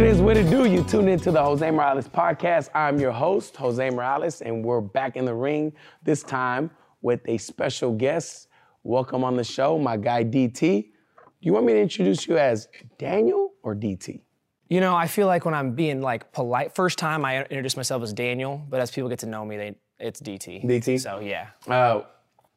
it is, what it do. You tune into the Jose Morales podcast. I'm your host, Jose Morales, and we're back in the ring this time with a special guest. Welcome on the show, my guy DT. Do you want me to introduce you as Daniel or DT? You know, I feel like when I'm being like polite, first time I introduce myself as Daniel, but as people get to know me, they it's DT. DT? So yeah, Uh,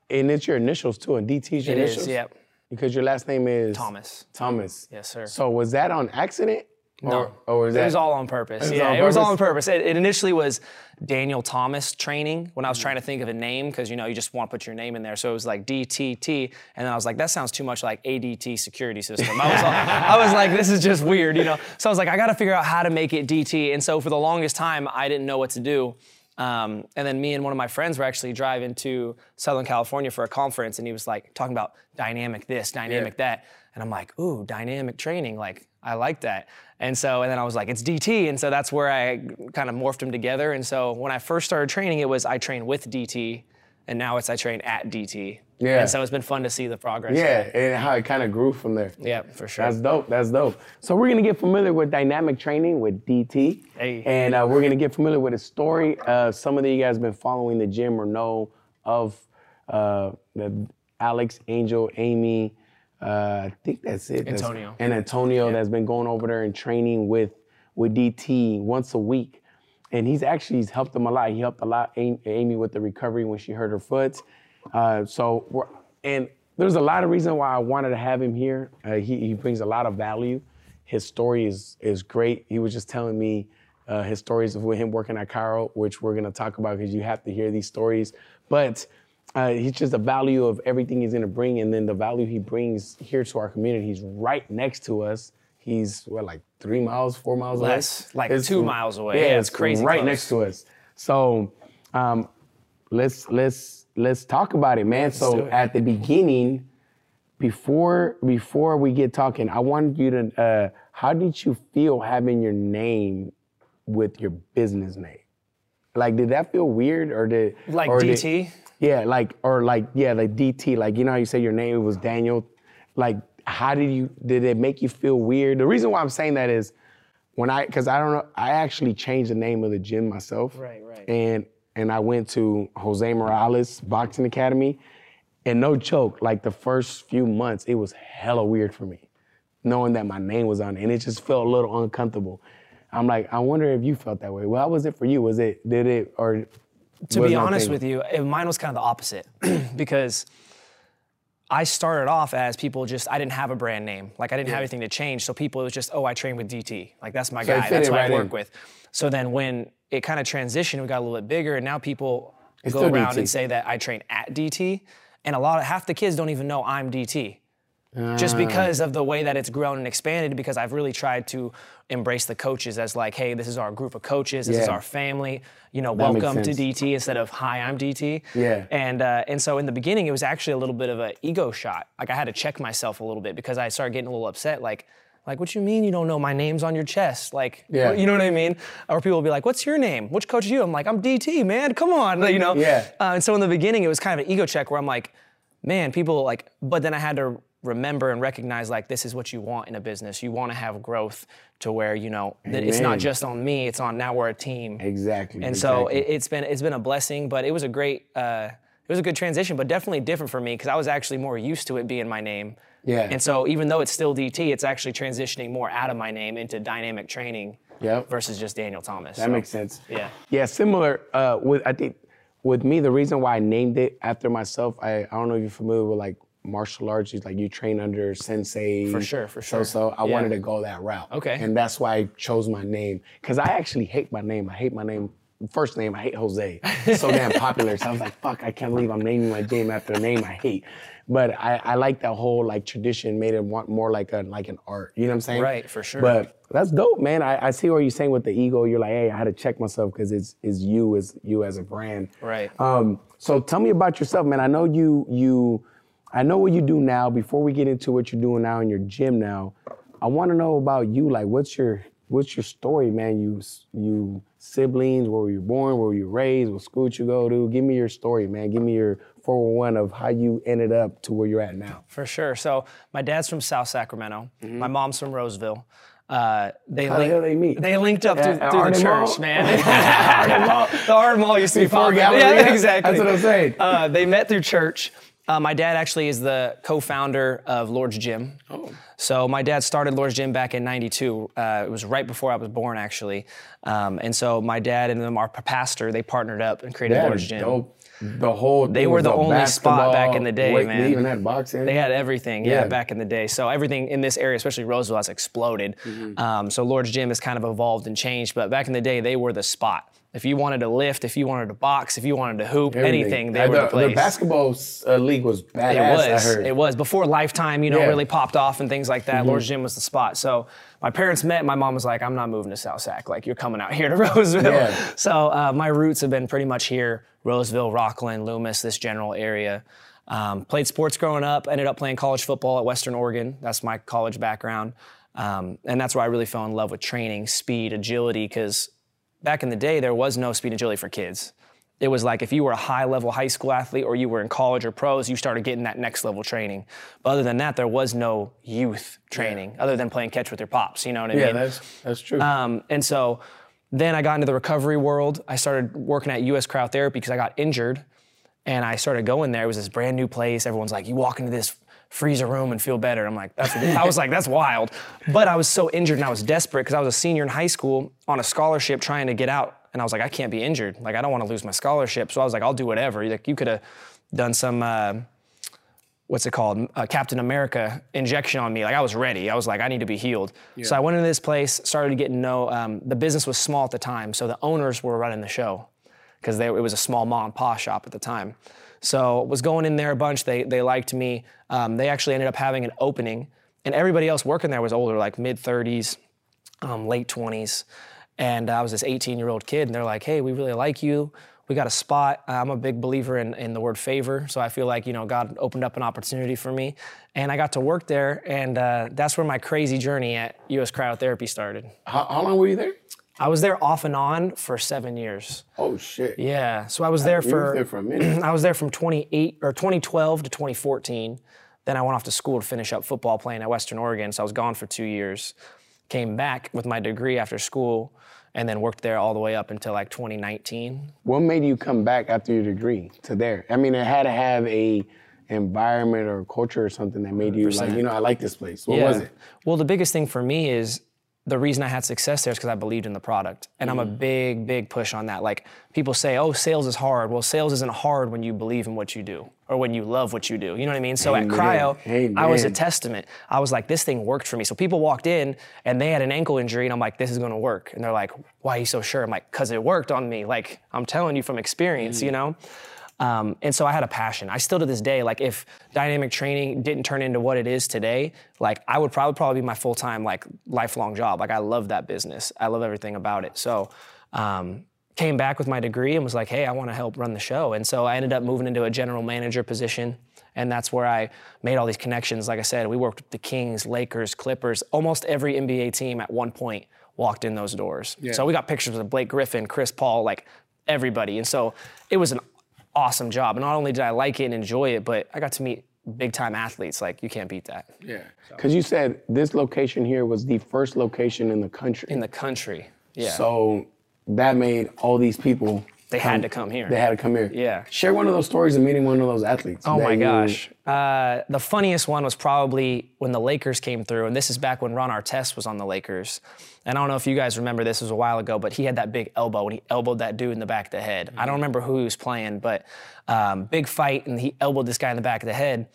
and it's your initials too, and DT's your it initials? is. Yep. Because your last name is Thomas. Thomas. Yes, sir. So was that on accident? No. Or, or was It was all on purpose. was yeah, on it was all on purpose. It, it initially was Daniel Thomas training when I was trying to think of a name because you know you just want to put your name in there. So it was like DTT, and then I was like, that sounds too much like ADT security system. I was, all- I was like, this is just weird, you know. So I was like, I got to figure out how to make it DT. And so for the longest time, I didn't know what to do. Um, and then me and one of my friends were actually driving to Southern California for a conference, and he was like talking about dynamic this, dynamic that, and I'm like, ooh, dynamic training, like I like that. And so, and then I was like, it's DT, and so that's where I kind of morphed them together. And so when I first started training, it was I train with DT, and now it's I train at DT. Yeah. And so it's been fun to see the progress. Yeah, and how it kind of grew from there. Yeah, for sure. That's dope. That's dope. So we're gonna get familiar with dynamic training with DT, Hey. and uh, we're gonna get familiar with his story. Uh, some of you guys have been following the gym or know of uh, the Alex, Angel, Amy. Uh, I think that's it. That's- Antonio. and Antonio that's been going over there and training with with DT once a week. And he's actually he's helped them a lot. He helped a lot Amy, with the recovery when she hurt her foot. Uh, so we're, and there's a lot of reason why I wanted to have him here. Uh, he, he brings a lot of value. His story is is great. He was just telling me uh, his stories of with him working at Cryo, which we're gonna talk about because you have to hear these stories. But uh, he's just the value of everything he's gonna bring, and then the value he brings here to our community. He's right next to us. He's what like three miles, four miles Less, away. like two miles away. Yeah, it's crazy Right close. next to us. So um, let's let's let's talk about it, man. do so it. at the beginning, before before we get talking, I wanted you to. Uh, how did you feel having your name with your business name? Like, did that feel weird, or did Like or did- DT? Yeah, like or like yeah, like DT. Like you know how you say your name was Daniel. Like how did you did it make you feel weird? The reason why I'm saying that is when I because I don't know I actually changed the name of the gym myself. Right, right. And and I went to Jose Morales Boxing Academy, and no joke, like the first few months it was hella weird for me, knowing that my name was on it, and it just felt a little uncomfortable. I'm like, I wonder if you felt that way. Well, how was it for you? Was it did it or to be honest with you, eh, mine was kind of the opposite because I started off as people just I didn't have a brand name, like I didn't have anything to change. So people it was just oh I train with DT, like that's my So guy, that's it what right I work in. with. So then when it kind of transitioned, we got a little bit bigger, and now people It's go around DT. and say that I train at DT, and a lot of half the kids don't even know I'm DT. Just because of the way that it's grown and expanded because I've really tried to embrace the coaches as like, hey, this is our group of coaches, this is our family, you know, That welcome to. DT instead of hi, I'm DT. Yeah. And uh, and so in the beginning, it was actually a little bit of an ego shot. Like I had to check myself a little bit because I started getting a little upset. Like, like what you mean you don't know my name's on your chest? Like, Yeah. you know what I mean? Or people will be like, what's your name? Which coach are you? I'm like, I'm DT, man. Come on, you know. Yeah. Uh, and so in the beginning, it was kind of an ego check where I'm like, man, people like. But then I had to remember and recognize like this is what you want in a business. You want to have growth to where you know that it's not just on me. It's on now we're a team. Exactly. And so exactly. it, it's been it's been a blessing, but it was a great uh, it was a good transition, but definitely different for me because I was actually more used to it being my name. Yeah. And so even though it's still DT, it's actually transitioning more out of my name into dynamic training Yep. versus just Daniel Thomas. That makes sense. Yeah. Yeah, similar. Uh, with I think with me, the reason why I named it after myself, I, I don't know if you're familiar with like martial arts. Like you train under sensei. For sure, for sure. so I Yeah. wanted to go that route. Okay. And that's why I chose my name because I actually hate my name. I hate my name. First name, I hate Jose. It's so damn popular. So I was like, fuck, I can't believe I'm naming my game after a name I hate. But I, I like that whole like tradition, made it want more like a like an art. You know what I'm saying? Right, for sure. But that's dope, man. I, I see what you're saying with the ego. You're like, hey, I had to check myself because it's is you as you as a brand. Right. Um, so tell me about yourself, man. I know you you I know what you do now. Before we get into what you're doing now in your gym now, I want to know about you. Like, what's your what's your story, man? You you siblings, where were you born, where were you raised, what school did you go to? Give me your story, man. Give me your 411 of how you ended up to where you're at now. For sure. So my dad's from South Sacramento. Mm-hmm. My mom's from Roseville. Uh, they How the hell they meet? They linked up At- through, through the church, Mall? man. The Art Mall used to be Before popular. Yeah, exactly. That's what I'm saying. Uh, they met through church. Uh, my dad actually is the co-founder of Lord's Gym. Oh. So my dad started Lord's Gym back in '92. Uh, it was right before I was born, actually. Um, and so my dad and them, our pastor, they partnered up and created That Lord's Gym. dope. The whole They were the only spot back in the day, weight- man. They even had boxing. They had everything, yeah. Yeah. back in the day. So everything in this area, especially Roseville, has exploded. Mm-hmm. Um, so Lord's Gym has kind of evolved and changed, but back in the day, they were the spot. If you wanted to lift, if you wanted to box, if you wanted to hoop, Everything. anything, they Uh, were the, place. The basketball uh, league was badass. It I was. heard. It was before Lifetime, you know, Yeah. Mm-hmm. really popped off and things like that. Lord's Gym was the spot. So my parents met. My mom was like, "I'm not moving to South Sac. Like you're coming out here to Roseville." Yeah. So uh, my roots have been pretty much here: Roseville, Rocklin, Loomis, this general area. Um, played sports growing up. Ended up playing college football at Western Oregon. That's my college background, um, and that's where I really fell in love with training, speed, agility. Because back in the day, there was no speed and agility for kids. It was like if you were a high level high school athlete or you were in college or pros, you started getting that next level training. But other than that, there was no youth training other than playing catch with your pops. You know what I yeah, mean? Yeah, that's that's true. Um, and so then I got into the recovery world. I started working at US Cryotherapy because I got injured and I started going there. It was this brand new place. Everyone's like, you walk into this freezer room and feel better. I'm like, that's, I was like, that's wild. But I was so injured and I was desperate because I was a senior in high school on a scholarship trying to get out. And I was like, I can't be injured. Like, I don't want to lose my scholarship. So I was like, I'll do whatever. Like, you could have done some, uh, what's it called? Uh, Captain America injection on me. Like I was ready. I was like, I need to be healed. So I went into this place, started getting to know. Um, the business was small at the time, so the owners were running the show because it was a small mom and pop shop at the time. So was going in there a bunch. They they liked me. Um, they actually ended up having an opening, and everybody else working there was older, like mid 30s, um, late 20s. And I was this 18 year old kid, and they're like, hey, we really like you. We got a spot. I'm a big believer in, in the word favor. So I feel like, you know, God opened up an opportunity for me. And I got to work there, and uh, that's where my crazy journey at US Cryotherapy started. how, how long were you there? I was there off and on for seven years. Oh shit. Yeah. So I was there for there for a minute. I was there from 28 or 2012 to 2014. Then I went off to school to finish up football playing at Western Oregon. So I was gone for two years. Came back with my degree after school, and then worked there all the way up until like 2019. What made you come back after your degree to there? I mean, it had to have a environment or culture or something that made you like, you know, I like this place. What was it? Well, the biggest thing for me is the reason I had success there is because I believed in the product. And I'm a Mm-hmm. big, big push on that. Like people say, oh, sales is hard. Well, sales isn't hard when you believe in what you do or when you love what you do. You know what I mean? So Amen. at Cryo, I was a testament. I was like, this thing worked for me. So people walked in and they had an ankle injury, and I'm like, this is gonna work. And they're like, why are you so sure? I'm like, because it worked on me. Like, I'm telling you from experience, Mm. you know? Um, and so I had a passion. I still to this day, like if dynamic training didn't turn into what it is today, like I would probably probably be my full time like lifelong job. Like I love that business. I love everything about it. So um, came back with my degree and was like, hey, I want to help run the show. And so I ended up moving into a general manager position. And that's where I made all these connections. Like I said, we worked with the Kings, Lakers, Clippers, almost every NBA team at one point walked in those doors. So we got pictures of Blake Griffin, Chris Paul, like everybody. And so it was an awesome job. And not only did I like it and enjoy it, but I got to meet big time athletes. Like you can't beat that Yeah. Because you said this location here was the first location in the country. in the country. Yeah. So that made all these people. They had to come here. They had to come here. Yeah. Share one of those stories of meeting one of those athletes. Oh my gosh. Uh, the funniest one was probably when the Lakers came through, and this is back when Ron Artest was on the Lakers. And I don't know if you guys remember this was a while ago, but he had that big elbow and he elbowed that dude in the back of the head. I don't remember who he was playing, but um, big fight, and he elbowed this guy in the back of the head.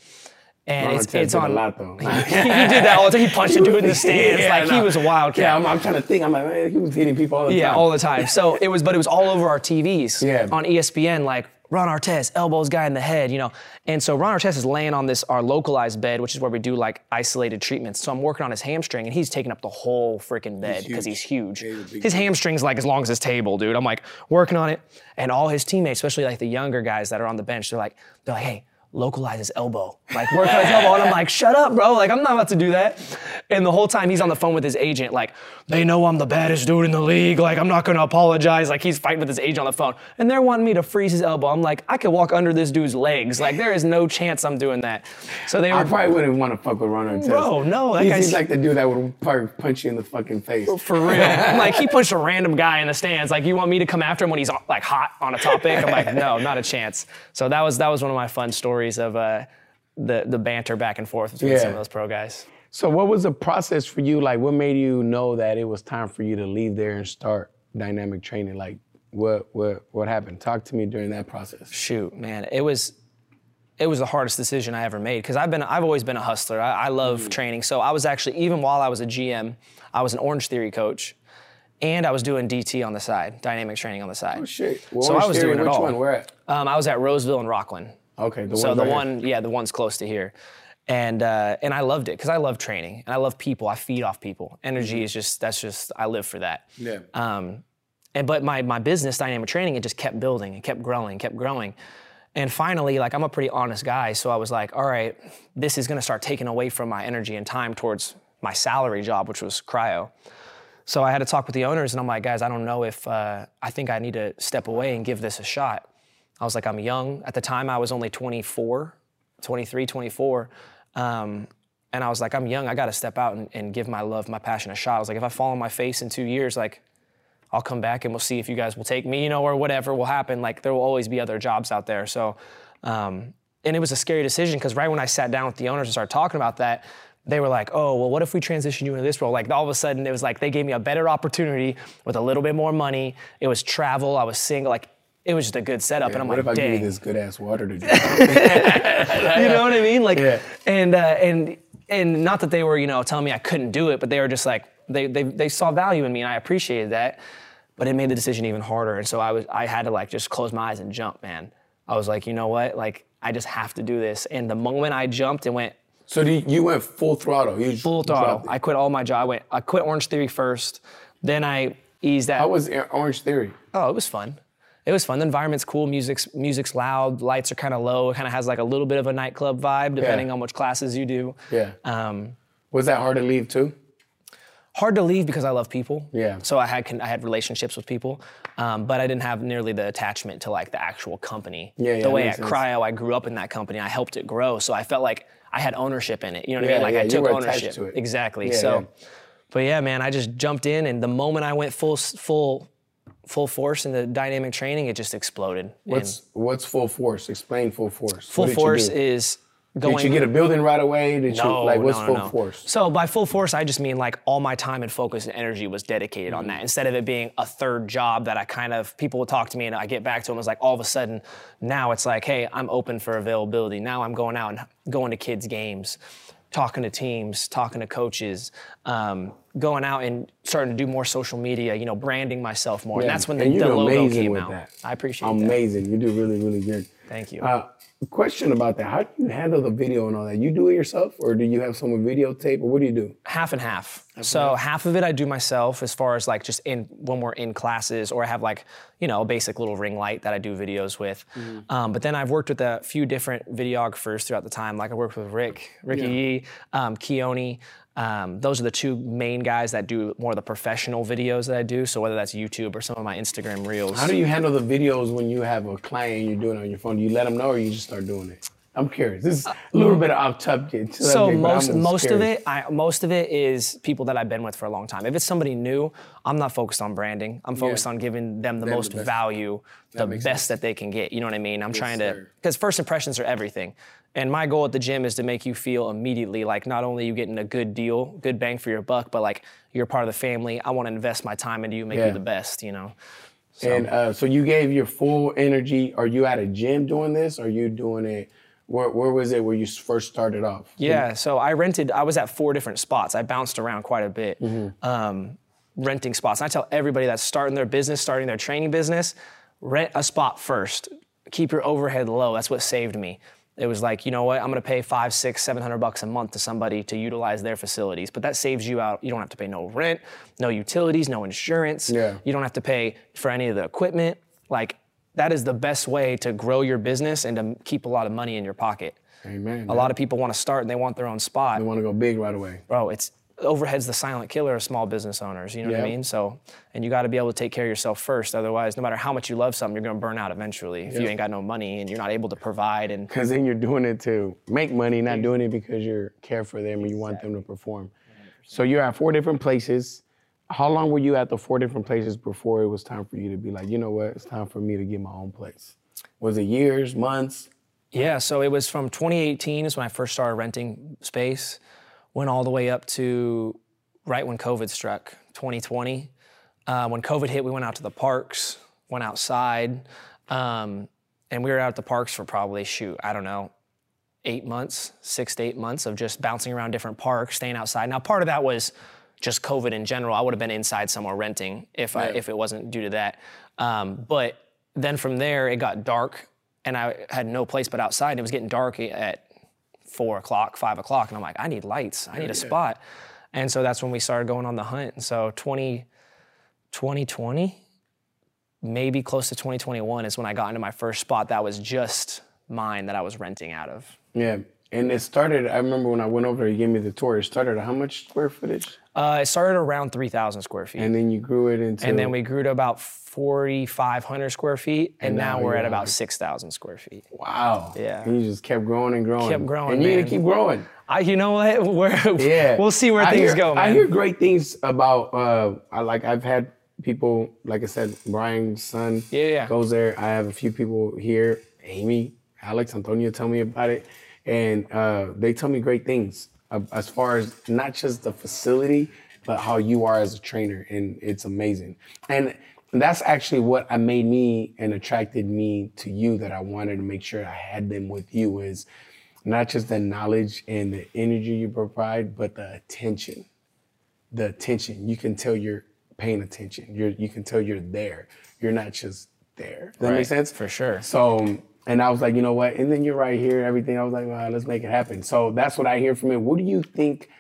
And Ron it's, it's on a lot though. he did that all the time. He punched a dude in the stands. Yeah, like he was a wildcat. Yeah, I'm, I'm trying to think. I'm like, man, he was hitting people all the Yeah, time. all the time. So it was, but it was all over our TVs. Yeah. On ESPN, like Ron Artest elbows guy in the head, you know. And so Ron Artest is laying on this our localized bed, which is where we do like isolated treatments. So I'm working on his hamstring, and he's taking up the whole freaking bed because he's huge. his hamstring's like as long as his table, dude. I'm like working on it, and all his teammates, especially like the younger guys that are on the bench, they're like, they're like, hey. Localize his elbow, like work on his elbow. And I'm like, shut up, bro. Like, I'm not about to do that. And the whole time he's on the phone with his agent, like, they know I'm the baddest dude in the league. Like, I'm not gonna apologize. Like, he's fighting with his agent on the phone. And they're wanting me to freeze his elbow. I'm like, I could walk under this dude's legs. Like, there is no chance I'm doing that. So they were I probably wouldn't want to fuck with Ron Artest. Bro, no, that He's, guy's- he's like the dude that would probably punch you in the fucking face. for real. like he punched a random guy in the stands. Like you want me to come after him when he's like hot on a topic? I'm like, no, not a chance. So that was that was one of my fun stories of uh, the the banter back and forth between Yeah. some of those pro guys. So what was the process for you? Like, what made you know that it was time for you to leave there and start dynamic training? Like, what what what happened? Talk to me during that process. Shoot, man, it was it was the hardest decision I ever made because I've been I've always been a hustler. I, I love Mm. training. So I was actually even while I was a GM, I was an Orange Theory coach. And I was doing DT on the side, dynamic training on the side. Oh shit. Well, so I was Theory, doing it which all. one? Where at? Um, I was at Roseville and Rocklin. Okay, the So one. the right here. one, yeah, the one's close to here, and uh, and I loved it because I love training and I love people. I feed off people. Energy is just that's just I live for that. Yeah. Um, and but my my business dynamic training it just kept building and kept growing, kept growing. And finally, like I'm a pretty honest guy, so I was like, all right, this is gonna start taking away from my energy and time towards my salary job, which was cryo. So I had to talk with the owners, and I'm like, guys, I don't know if uh, I think I need to step away and give this a shot. I was like, I'm young. At the time, I was only 24, 23, 24. Um, and I was like, I'm young. I got to step out and, and give my love, my passion a shot. I was like, if I fall on my face in two years, like, I'll come back and we'll see if you guys will take me, you know, or whatever will happen. Like, there will always be other jobs out there. So, um, and it was a scary decision because right when I sat down with the owners and started talking about that, they were like, oh, well, what if we transition you into this role? Like, all of a sudden, it was like they gave me a better opportunity with a little bit more money. It was travel. I was single. Like, it was just a good setup. and I'm like, what like, if I give you this good ass water to drink? you know what I mean? Like, Yeah. and uh, and and not that they were, you know, telling me I couldn't do it, but they were just like they they they saw value in me, and I appreciated that. But it made the decision even harder, and so I was I had to like just close my eyes and jump, man. I was like, you know what? Like, I just have to do this. And the moment I jumped and went so do you, you went full throttle. You full throttle. I quit all my job. I went, I quit Orange Theory first, then I eased out. How was Orange Theory? Oh, it was fun. It was fun. The environment's cool. Music's music's loud. Lights are kind of low. It kind of has like a little bit of a nightclub vibe, depending on which classes you do. Yeah. Um, Was that hard to leave too? hard to leave because I love people. Yeah. So I had I had relationships with people, um, but I didn't have nearly the attachment to like the actual company. Yeah, yeah, The way at sense. Cryo, I grew up in that company. I helped it grow, so I felt like I had ownership in it. You know what I mean? Like yeah, I took ownership. to. Exactly. Yeah, so, yeah. but yeah, man, I just jumped in, and the moment I went full full full force into dynamic training, it just exploded. And What's what's full force? Explain full force. full What did you force is going. Did you get a building right away? Did No, you like what's no, no, full no. force? So by full force, I just mean like all my time and focus and energy was dedicated Mm-hmm. on that. Instead of it being a third job that I kind of people would talk to me and I get back to them, it's like all of a sudden now it's like, hey, I'm open for availability. Now I'm going out and going to kids' games, talking to teams, talking to coaches, um, going out and starting to do more social media. You know, branding myself more. And that's when the, the logo amazing came with out. that. I appreciate that. Amazing. You do really, really good. Thank you. Uh, question about that. How do you handle the video and all that? You do it yourself or do you have someone videotape or what do you do? half and half. So half of it I do myself as far as like just in when we're in classes or I have like, you know, a basic little ring light that I do videos with. Um, but then I've worked with a few different videographers throughout the time. Like I worked with Rick, Ricky Yee, um, Keone. Um, those are the two main guys that do more of the professional videos that I do. So whether that's YouTube or some of my Instagram reels. How do you handle the videos when you have a client and you're doing it on your phone? Do you let them know or you just start doing it? I'm curious. This is a little bit of off subject. So most most of it, I, most of it is people that I've been with for a long time. If it's somebody new, I'm not focused on branding. I'm focused Yeah. on giving them the Them the most best. value, the makes best that they can get. You know what I mean? I'm trying to because first impressions are everything. And my goal at the gym is to make you feel immediately like not only you getting a good deal, good bang for your buck, but like you're part of the family. I want to invest my time into you, make Yeah. you the best. You know. And uh, so you gave your full energy. Are you at a gym doing this? Are you doing it? Where, where was it where you first started off? Yeah, so I rented, I was at four different spots. I bounced around quite a bit, Mm-hmm. um, renting spots. And I tell everybody that's starting their business, starting their training business, rent a spot first. Keep your overhead low. That's what saved me. It was like, you know what, I'm gonna pay five, six, seven hundred bucks a month to somebody to utilize their facilities. But that saves you out. You don't have to pay no rent, no utilities, no insurance. Yeah. You don't have to pay for any of the equipment. Like that is the best way to grow your business and to keep a lot of money in your pocket. Amen. A lot of people want to start and they want their own spot. They want to go big right away. Bro, it's overhead's the silent killer of small business owners. You know what I mean? So, and you got to be able to take care of yourself first. Otherwise, no matter how much you love something, you're going to burn out eventually if you ain't got no money and you're not able to provide. And Because then you're doing it to make money, not doing it because you care for them and you want them to perform. So you're at four different places. How long were you at the four different places before it was time for you to be like, you know what, it's time for me to get my own place? Was it years, months? Yeah, so it was from 2018 is when I first started renting space, went all the way up to right when COVID struck, 2020. Uh, when COVID hit, we went out to the parks, went outside, um, and we were out at the parks for probably shoot, I don't know, eight months, six to eight months of just bouncing around different parks, staying outside. Now, part of that was just COVID in general. I would have been inside somewhere renting if I if it wasn't due to that. Um, but then from there, it got dark, and I had no place but outside. And it was getting dark at four o'clock, five o'clock, and I'm like, I need lights. I need a spot. And so that's when we started going on the hunt. And so 20, 2020, maybe close to 2021 is when I got into my first spot that was just mine that I was renting out of. Yeah. And it started, I remember when I went over you gave me the tour. It started at how much square footage? Uh, it started around 3,000 square feet. And then you grew it into. And then we grew to about 4,500 square feet, and, And now, now we're at about like- 6,000 square feet. Wow. Yeah. And you just kept growing and growing. Kept growing, And you need to keep growing. I, you know what? We're, Yeah. we'll see where I things hear- go, man. I hear great things about uh I like I've had people, like I said, Brian's son Yeah, yeah. goes there. I have a few people here, Amy, Alex, Antonio tell me about it. And uh, they tell me great things Uh, as far as not just the facility, but how you are as a trainer. And it's amazing. And that's actually what I made me and attracted me to you that I wanted to make sure I had them with you is not just the knowledge and the energy you provide, but the attention. The attention. You can tell you're paying attention. You're you can tell you're there. You're not just there. Does that Right, make sense? for sure. So um, and I was like, you know what? And then you're right here, everything. I was like, well, let's make it happen. So that's what I hear from it. What do you think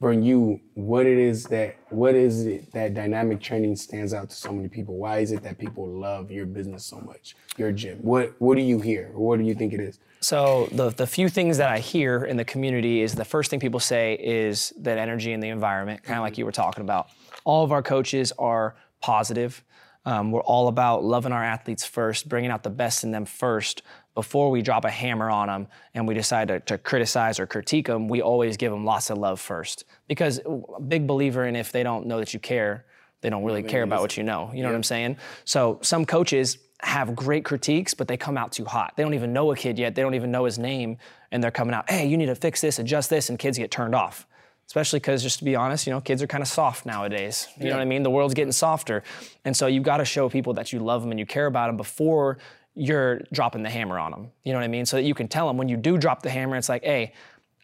from you, what it is that what is it that dynamic training stands out to so many people? Why is it that people love your business so much? Your gym. What what do you hear? What do you think it is? So the the few things that I hear in the community is the first thing people say is that energy in the environment, kind of like mm-hmm. you were talking about. All of our coaches are positive. Um, we're all about loving our athletes first, bringing out the best in them first before we drop a hammer on them and we decide to, to criticize or critique them. We always give them lots of love first because a big believer in if they don't know that you care, they don't really care about what you know. You know what I'm saying? So some coaches have great critiques, but they come out too hot. They don't even know a kid yet. They don't even know his name, and they're coming out, hey, you need to fix this, adjust this, and kids get turned off. Especially because, just to be honest, you know, kids are kind of soft nowadays. You know what I mean? The world's getting softer, and so you've got to show people that you love them and you care about them before you're dropping the hammer on them. You know what I mean? So that you can tell them when you do drop the hammer, it's like, hey,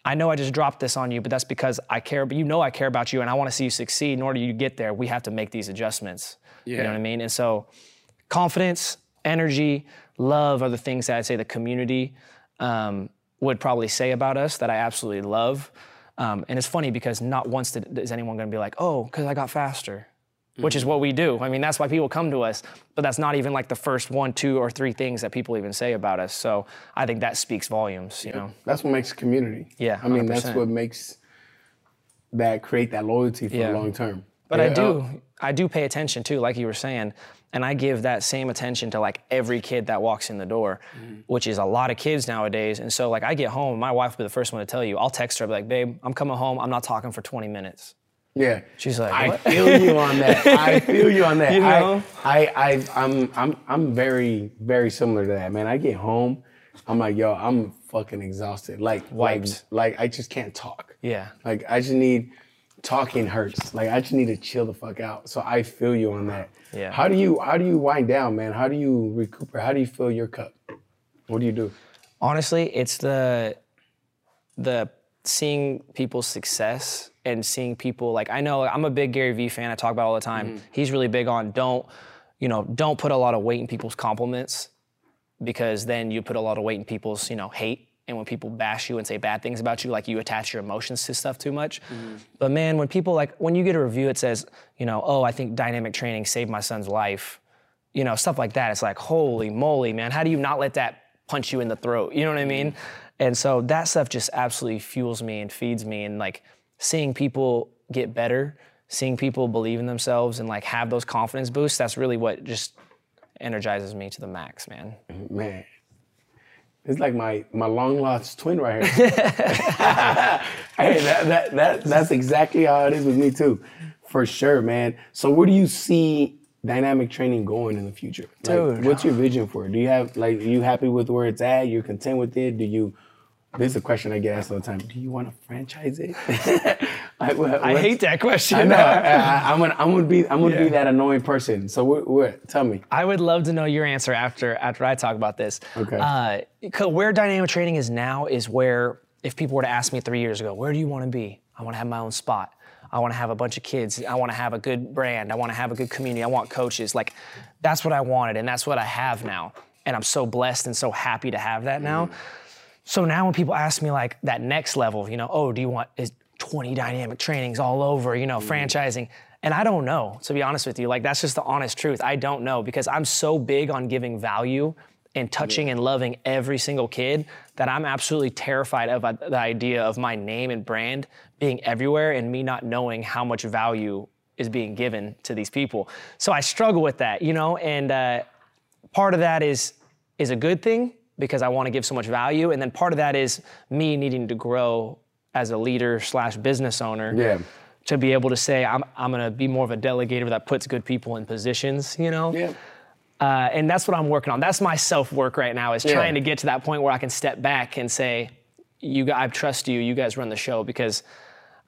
I know I just dropped this on you, but that's because I care. But you know I care about you, and I want to see you succeed. In order you get there, we have to make these adjustments. You know what I mean? And so, confidence, energy, love are the things that I'd say the community um, would probably say about us that I absolutely love. Um, and it's funny because not once did, is anyone going to be like, "Oh, because I got faster," which is what we do. I mean, that's why people come to us. But that's not even like the first one, two, or three things that people even say about us. So I think that speaks volumes. You know. That's what makes community. Yeah, I mean, that's what makes that create that loyalty for Yeah. the long term. But I do, uh, I do pay attention too, like you were saying, and I give that same attention to like every kid that walks in the door, Mm-hmm. which is a lot of kids nowadays. And so like I get home, my wife will be the first one to tell you. I'll text her, I'll be like, babe, I'm coming home. I'm not talking for 20 minutes. yeah. She's like, I feel you on that. I feel you on that. You know? I, I, I, I'm, I'm, I'm very, very similar to that, man. I get home, I'm like, yo, I'm fucking exhausted. Like, like, Wiped. like, I just can't talk. Yeah. Like, I just need talking hurts. Like, I just need to chill the fuck out. So I feel you on that. Yeah. How do you, how do you wind down, man? How do you recuperate? How do you fill your cup? What do you do? Honestly, it's the the seeing people's success and seeing people like I know I'm a big Gary Vee fan. I talk about all the time. Mm-hmm. He's really big on don't you know don't put a lot of weight in people's compliments because then you put a lot of weight in people's you know hate. And when people bash you and say bad things about you, like you attach your emotions to stuff too much. Mm-hmm. But man, when people like when you get a review, it says, you know, oh, I think dynamic training saved my son's life you know, stuff like that. It's like, holy moly, man, how do you not let that punch you in the throat? You know what I mean? Mm-hmm. And so that stuff just absolutely fuels me and feeds me. And like seeing people get better, seeing people believe in themselves and like have those confidence boosts, that's really what just energizes me to the max, man. Man, it's like my my long lost twin right here. hey, that, that that that's exactly how it is with me too, for sure, man. So where do you see dynamic training going in the future? Like, Dude. what's your vision for it? Do you have like are you happy with where it's at? You're content with it? Do you? This is a question I get asked all the time. Do you want to franchise it? What- I hate that question. I know. I, am gonna I'm gonna be I'm gonna be that annoying person. So what? what tell me. I would love to know your answer after after I talk about this. Okay. Uh, where dynamic training is now is where if people were to ask me three years ago, where do you want to be? I want to have my own spot. I want to have a bunch of kids. I want to have a good brand. I want to have a good community. I want coaches. Like, that's what I wanted, and that's what I have now. And I'm so blessed and so happy to have that now. So now when people ask me like that next level, you know, oh, do you want is 20 dynamic trainings all over, you know, franchising? And I don't know, to be honest with you. Like that's just the honest truth. I don't know because I'm so big on giving value and touching and loving every single kid that I'm absolutely terrified of uh, the idea of my name and brand being everywhere and me not knowing how much value is being given to these people. So I struggle with that, you know, and uh, part of that is is a good thing because I want to give so much value, and then part of that is me needing to grow as a leader slash business owner. Yeah. To be able to say I'm I'm gonna be more of a delegator that puts good people in positions, you know. Yeah. Uh, and that's what I'm working on. That's my self work right now is Yeah. trying to get to that point where I can step back and say, "You, I trust you. You guys run the show." Because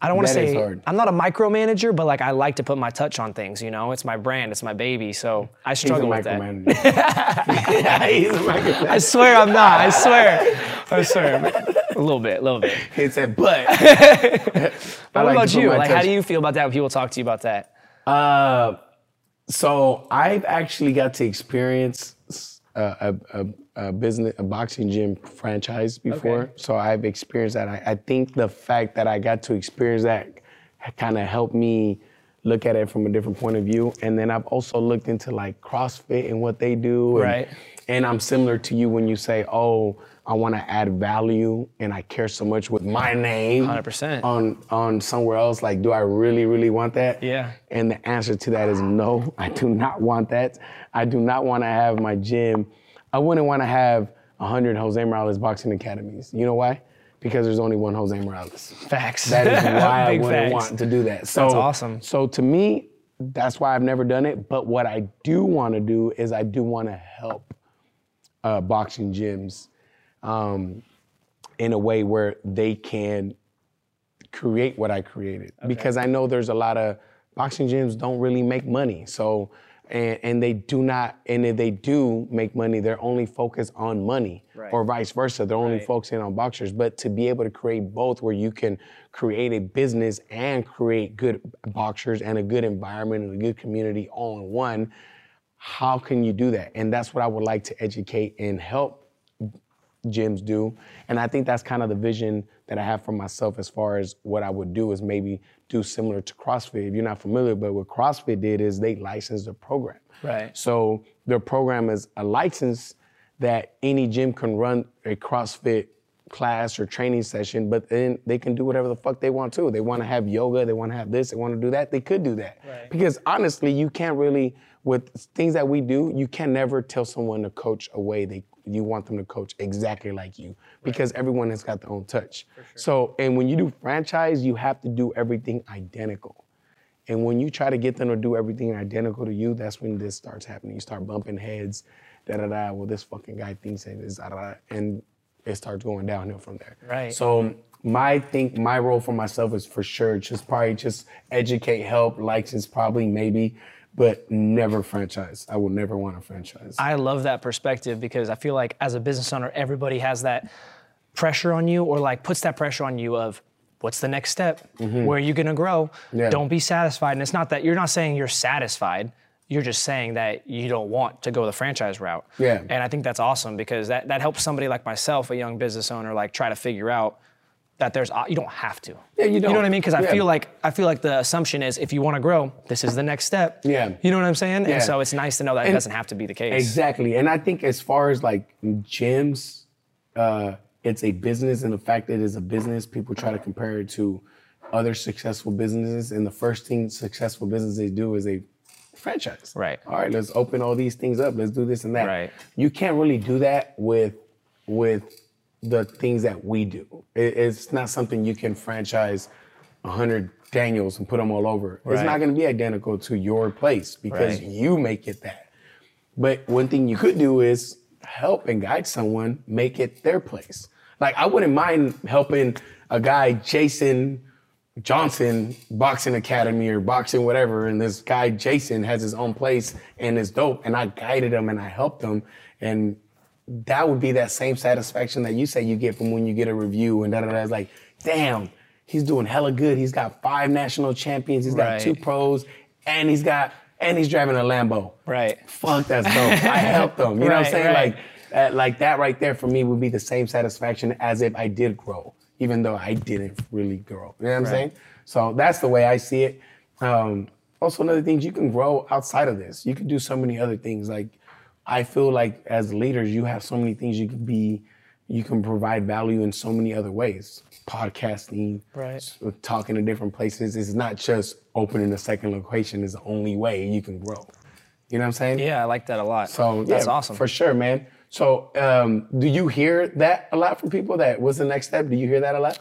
I don't want to say. I'm not a micromanager, but like I like to put my touch on things. You know, it's my brand, it's my baby. So I struggle with that. yeah, he's a micromanager. I swear I'm not. I swear. I swear. A little bit, a little bit. He said, but. What about you? Like, how do you feel about that when people talk to you about that? Uh, so I've actually got to experience a, a, a, a business, a boxing gym franchise before. Okay. So I've experienced that. I, I think the fact that I got to experience that kind of helped me look at it from a different point of view. And then I've also looked into like CrossFit and what they do. and- Right. And I'm similar to you when you say, oh, I want to add value and I care so much with my name 100%. on on somewhere else. Like, do I really, really want that? Yeah. And the answer to that is no, I do not want that. I do not want to have my gym. I wouldn't want to have 100 Jose Morales boxing academies. You know why? Because there's only one Jose Morales. Facts. That is why I wouldn't facts. want to do that. So, That's awesome. So to me, that's why I've never done it. But what I do want to do is I do want to help uh, boxing gyms um, in a way where they can create what I created. Because I know there's a lot of boxing gyms don't really make money. So and, and they do not, and if they do make money, they're only focused on money, Right. or vice versa. They're only Right. focusing on boxers. But to be able to create both, where you can create a business and create good boxers and a good environment and a good community all in one, how can you do that? And that's what I would like to educate and help gyms do. And I think that's kind of the vision that I have for myself as far as what I would do is maybe do similar to CrossFit. If you're not familiar, but what CrossFit did is they licensed the program. Right. So their program is a license that any gym can run a CrossFit class or training session, but then they can do whatever the fuck they want to. They want to have yoga, they want to have this, they want to do that, they could do that. Right. Because honestly, you can't really, with things that we do, you can never tell someone to coach a way they you want them to coach exactly like you because everyone has got their own touch. So, and when you do franchise, you have to do everything identical. And when you try to get them to do everything identical to you, that's when this starts happening. You start bumping heads, da da da. Well, this fucking guy thinks it is, da da da. And it starts going downhill from there. Right. So, my think my role for myself is for sure just probably just educate, help, license, probably maybe, but never franchise. I will never want a franchise. I love that perspective because I feel like as a business owner, everybody has that pressure on you or like puts that pressure on you of what's the next step? Mm-hmm. Where are you gonna grow? Yeah. Don't be satisfied. And it's not that you're not saying you're satisfied. You're just saying that you don't want to go the franchise route. Yeah. And I think that's awesome because that, that helps somebody like myself, a young business owner, like try to figure out that there's you don't have to. Yeah, you don't. You know what I mean? Because I Yeah. feel like I feel like the assumption is if you want to grow, this is the next step. Yeah. You know what I'm saying? Yeah. And so it's nice to know that it doesn't have to be the case. Exactly. And I think as far as like gyms, uh, it's a business and the fact that it's a business, people try to compare it to other successful businesses. And the first thing successful businesses do is they franchise. Right. All right, let's open all these things up. Let's do this and that. Right. You can't really do that with with the things that we do. It- it's not something you can franchise a hundred Daniels and put them all over. It's not going to be identical to your place because Right. you make it that. But one thing you could do is help and guide someone make it their place. Like I wouldn't mind helping a guy, Jason Johnson, boxing academy or boxing whatever, and this guy Jason has his own place and is dope, and I guided him and I helped him, and that would be that same satisfaction that you say you get from when you get a review and da da da. It's like, damn, he's doing hella good. He's got five national champions. He's got Right. two pros, and he's got and he's driving a Lambo. Right. Fuck, that's dope. I helped him. You know what I'm saying? right. Like, like that right there for me would be the same satisfaction as if I did grow, even though I didn't really grow. You know what I'm Right. saying? So that's the way I see it. Um, also, another thing, you can grow outside of this. You can do so many other things. Like, I feel like as leaders, you have so many things you can be, you can provide value in so many other ways. Podcasting, Right. talking to different places. It's not just opening a second location is the only way you can grow. You know what I'm saying? Yeah, I like that a lot. So that's yeah, awesome. for sure, man. So, um, do you hear that a lot from people? That what's the next step? Do you hear that a lot?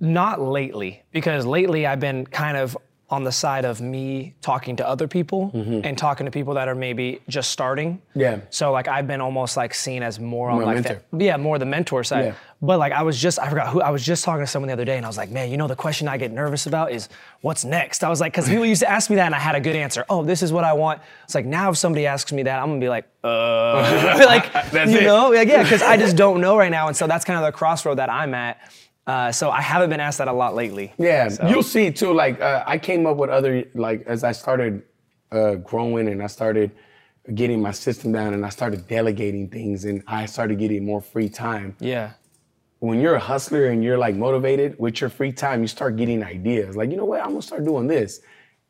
Not lately, because lately I've been kind of on the side of me talking to other people and talking to people that are maybe just starting. Mm-hmm. Yeah. So like I've been almost like seen as more on More like mentor. the, yeah, more the mentor side. Yeah. But like I was just I forgot who I was just talking to someone the other day and I was like, man, you know the question I get nervous about is what's next. I was like, because people used to ask me that and I had a good answer. Oh, this is what I want. It's like now if somebody asks me that, I'm gonna be like, uh, like you it. know, like yeah, because I just don't know right now, and so that's kind of the crossroad that I'm at. Uh, so I haven't been asked that a lot lately. Yeah, So- you'll see too. Like uh, I came up with other like as I started uh, growing and I started getting my system down and I started delegating things and I started getting more free time. Yeah. When you're a hustler and you're like motivated with your free time, you start getting ideas. Like you know what, I'm gonna start doing this,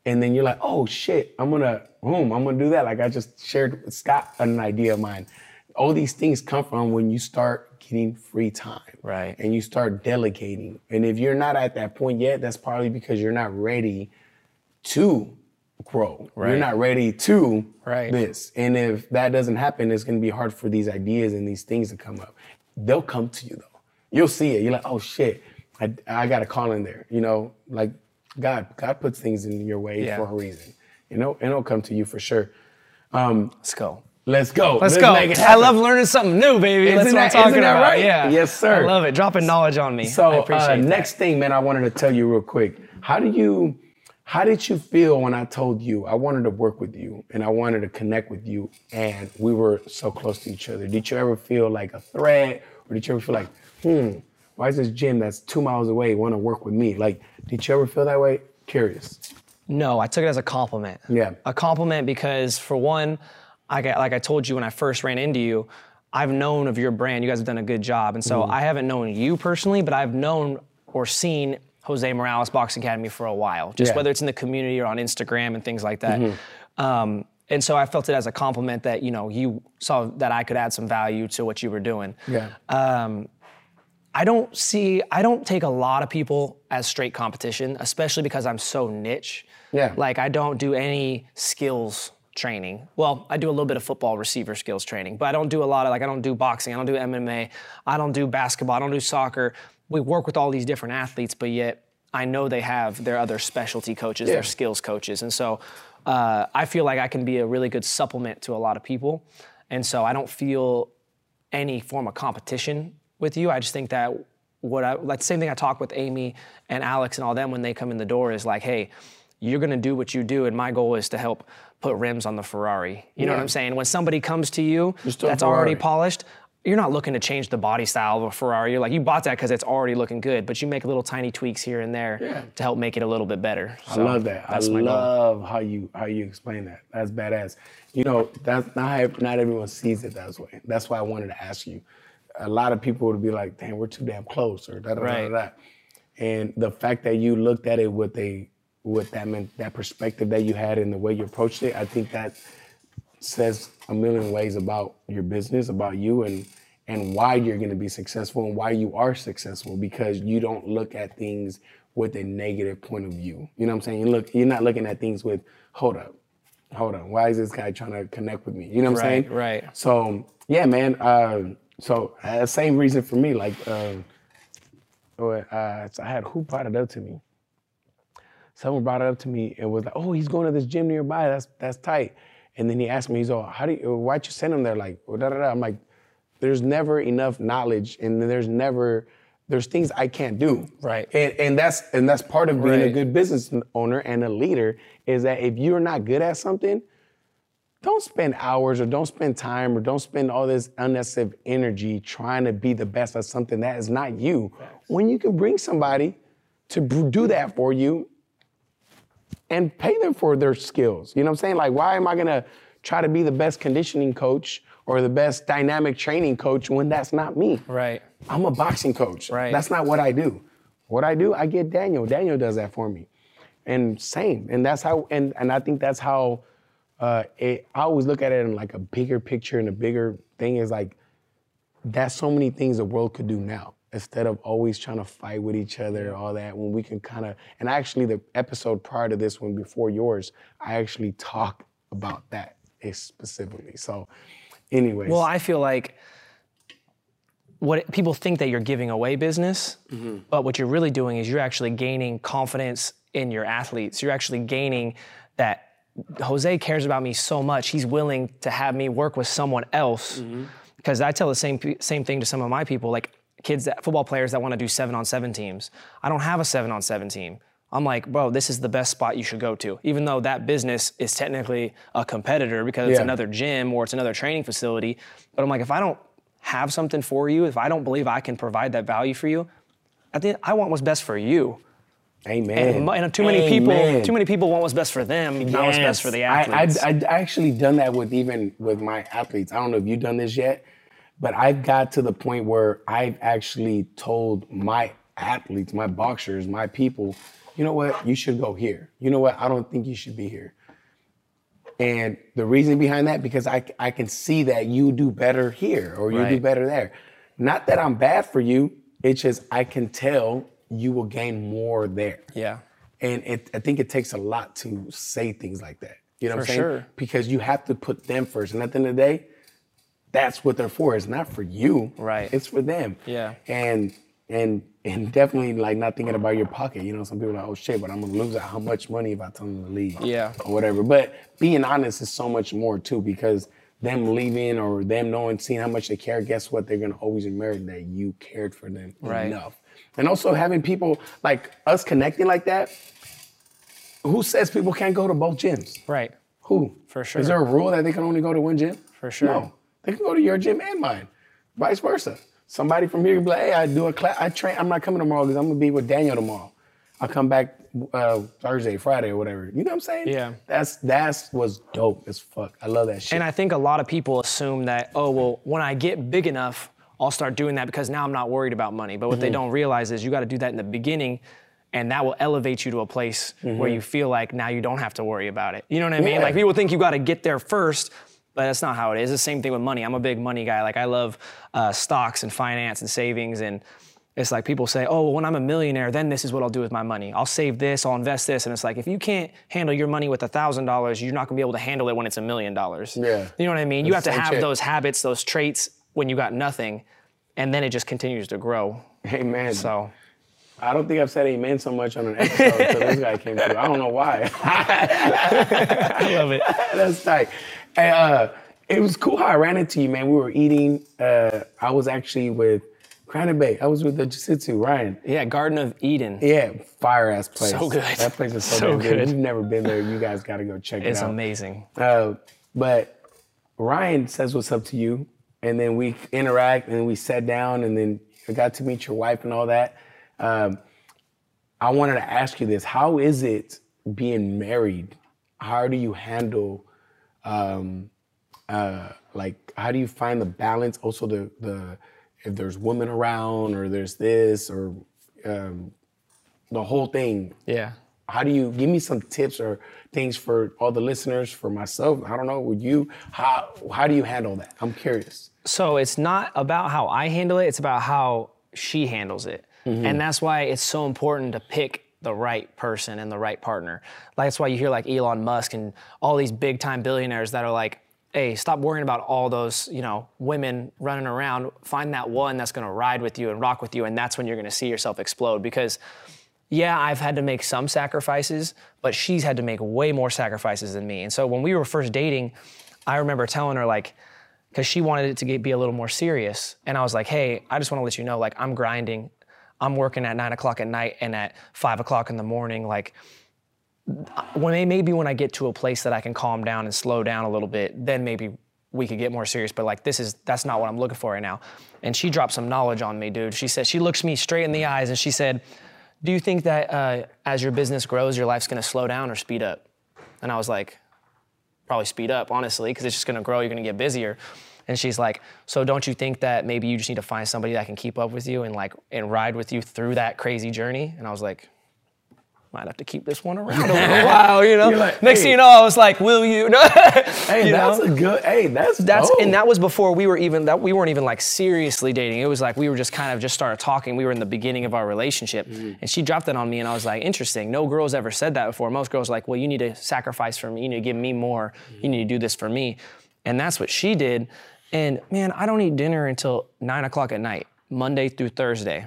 and then you're like, oh shit, I'm gonna boom, I'm gonna do that. Like I just shared with Scott an idea of mine. All these things come from when you start getting free time Right. and you start delegating. And if you're not at that point yet, that's probably because you're not ready to grow. You're not ready to Right. this. And if that doesn't happen, it's gonna be hard for these ideas and these things to come up. They'll come to you though. You'll see it. You're like, oh shit, I, I got a call in there. You know, like God, God puts things in your way Yeah. for a reason. You know, and it'll come to you for sure. Um, Let's go. Let's go. Let's, go. make it I love learning something new, baby. Isn't That's what that- I'm talking about. right? Yeah. Yes, sir. I love it. Dropping knowledge on me. I So appreciate uh, next thing, man, I wanted to tell you real quick. How do you, how did you feel when I told you I wanted to work with you and I wanted to connect with you and we were so close to each other? Did you ever feel like a threat or did you ever feel like, hmm, why is this gym that's two miles away want to work with me? Like, did you ever feel that way? Curious. No, I took it as a compliment. Yeah. A compliment because for one, I like I told you when I first ran into you, I've known of your brand. You guys have done a good job. And so Mm-hmm. I haven't known you personally, but I've known or seen Jose Morales Boxing Academy for a while, just Yeah. Mm-hmm. whether it's in the community or on Instagram and things like that. Um, and so I felt it as a compliment that, you know, you saw that I could add some value to what you were doing. Yeah. I don't see, I don't take a lot of people as straight competition, especially because I'm so niche. Yeah. Like I don't do any skills training. Well, I do a little bit of football receiver skills training, but I don't do a lot of like I don't do boxing, I don't do MMA, I don't do basketball, I don't do soccer. We work with all these different athletes, but yet I know they have their other specialty coaches, Yeah. their skills coaches, and so uh, I feel like I can be a really good supplement to a lot of people, and so I don't feel any form of competition with you. I just think that what I like the same thing I talk with Amy and Alex and all them when they come in the door is like, hey, you're gonna do what you do, and my goal is to help put rims on the Ferrari. You know what I'm saying? When somebody comes to you that's already polished, you're not looking to change the body style of a Ferrari. You're like, you bought that because it's already looking good, but you make little tiny tweaks here and there Yeah. to help make it a little bit better. I love that. That's I my goal. love how you how you explain that. That's badass. You know, that's not not everyone sees it that way. That's why I wanted to ask you. a lot of people would be like, "Damn, we're too damn close," or da da da Right. And the fact that you looked at it with a with that men, that perspective that you had and the way you approached it, I think that says a million ways about your business, about you, and and why you're going to be successful and why you are successful because you don't look at things with a negative point of view. You know what I'm saying? You look, you're not looking at things with, hold up, hold on, why is this guy trying to connect with me? You know what I'm Right, saying? right. So yeah, man. Uh, so uh, same reason for me. Like, uh, uh, so I had who brought it up to me. Someone brought it up to me and was like, "Oh, he's going to this gym nearby. That's that's tight." And then he asked me, "He's all, how do you? Why'd you send him there?" Like, da da da. I'm like, "There's never enough knowledge, and there's never." There's things I can't do. Right. And, and that's and that's part of being a good business owner and a leader is that if you're not good at something, don't spend hours or don't spend time or don't spend all this unnecessary energy trying to be the best at something that is not you. When you can bring somebody to do that for you and pay them for their skills. You know what I'm saying? Like, why am I gonna try to be the best conditioning coach or the best dynamic training coach when that's not me? Right. I'm a boxing coach. Right. That's not what I do. What I do, I get Daniel. Daniel does that for me. And same. And that's how, and, and I think that's how uh, it, I always look at it in like a bigger picture and a bigger thing is like, that's so many things the world could do now instead of always trying to fight with each other all that when we can kind of and actually the episode prior to this one before yours i actually talk about that specifically so anyways Well, I feel like what people think that you're giving away business, Mm-hmm. but what you're really doing is you're actually gaining confidence in your athletes. You're actually gaining that Jose cares about me so much. He's willing to have me work with someone else. Mm-hmm. Because I tell the same same thing to some of my people, like kids that football players that want to do seven on seven teams. I don't have a seven on seven team. I'm like, bro, this is the best spot you should go to. Even though that business is technically a competitor because it's Yeah. another gym or it's another training facility. But I'm like, if I don't have something for you, if I don't believe I can provide that value for you, I think I want what's best for you. amen And, and too many people, too many people want what's best for them, not what's best for the Yes. athletes. I, I, I actually done that with even with my athletes. I don't know if you've done this yet, but I've got to the point where I've actually told my athletes, my boxers, my people, you know what, you should go here. You know what, I don't think you should be here. And the reason behind that, because I, I can see that you do better here or you do better there. Not that I'm bad for you, it's just I can tell you will gain more there. yeah. And it, I think it takes a lot to say things like that. You know what I'm For saying? sure. Because you have to put them first. And at the end of the day, that's what they're for. It's not for you. Right. It's for them. Yeah. And and and definitely like not thinking about your pocket. You know, some people are like, oh shit, but I'm gonna lose out how much money if I tell them to leave. Yeah. Or whatever. But being honest is so much more too, because them leaving or them knowing, seeing how much they care, guess what? They're gonna always remember that you cared for them Right. enough. And also having people like us connecting like that. Who says people can't go to both gyms? Right. Who? For sure. Is there a rule that they can only go to one gym? For sure. No. They can go to your gym and mine. Vice versa. Somebody from here can be like, hey, I do a class. I train. I'm not coming tomorrow because I'm gonna be with Daniel tomorrow. I'll come back uh, Thursday, Friday, or whatever. You know what I'm saying? Yeah. That's that's was dope as fuck. I love that shit. And I think a lot of people assume that, oh, well, when I get big enough, I'll start doing that because now I'm not worried about money. But what Mm-hmm. they don't realize is you got to do that in the beginning, and that will elevate you to a place where you feel like now you don't have to worry about it. You know what I mean? Mm-hmm. Yeah. Like people think you got to get there first. But that's not how it is. It's the same thing with money. I'm a big money guy. Like I love uh, stocks and finance and savings. And it's like people say, oh, well, when I'm a millionaire, then this is what I'll do with my money. I'll save this, I'll invest this. And it's like, if you can't handle your money with $1,000, you're not gonna be able to handle it when it's a million dollars. Yeah. You know what I mean? You have to have shit. those habits, those traits when you got nothing. And then it just continues to grow. Amen. So, I don't think I've said amen so much on an episode until this guy came through. I don't know why. I love it. That's tight. Hey, uh, it was cool how I ran into you, man. We were eating. Uh, I was actually with Granite Bay. I was with the Jiu-Jitsu, Ryan. Yeah, Garden of Eden. Yeah, fire ass place. So good. That place is so, So good. you've never been there, you guys got to go check It's it out. It's amazing. Uh, but Ryan says what's up to you, and then we interact, and we sat down, and then I got to meet your wife and all that. Um, I wanted to ask you this: How is it being married? How do you handle, um, uh, like, how do you find the balance? Also, the the if there's women around or there's this or um, the whole thing. Yeah. How do you give me some tips or things for all the listeners, for myself? I don't know, with you, how how do you handle that? I'm curious. So it's not about how I handle it, it's about how she handles it. And that's why it's so important to pick the right person and the right partner. Like, that's why you hear like Elon Musk and all these big time billionaires that are like, hey, stop worrying about all those, you know, women running around. Find that one that's gonna ride with you and rock with you, and that's when you're gonna see yourself explode. Because yeah, I've had to make some sacrifices, but she's had to make way more sacrifices than me. And so when we were first dating, I remember telling her like, because she wanted it to get, be a little more serious, and I was like, hey, I just want to let you know, like, I'm grinding, I'm working at nine o'clock at night and at five o'clock in the morning, like. When maybe when I get to a place that I can calm down and slow down a little bit, then maybe we could get more serious. But like this is that's not what I'm looking for right now. And she dropped some knowledge on me, dude. She said she looks me straight in the eyes and she said, "Do you think that uh, as your business grows, your life's gonna slow down or speed up?" And I was like, "Probably speed up, honestly, because it's just gonna grow. You're gonna get busier." And she's like, "So don't you think that maybe you just need to find somebody that can keep up with you and like and ride with you through that crazy journey?" And I was like. Might have to keep this one around a little while, you know. Like, Next hey. thing you know, I was like, "Will you?" Hey, You that's know? a good. Hey, that's That's dope. and that was before we were even that we weren't even like seriously dating. It was like we were just kind of just started talking. We were in the beginning of our relationship, mm-hmm. and she dropped that on me, and I was like, interesting. No girls ever said that before. Most girls are like, well, you need to sacrifice for me. You need to give me more. You mm-hmm. need to do this for me, and that's what she did. And man, I don't eat dinner until nine o'clock at night, Monday through Thursday.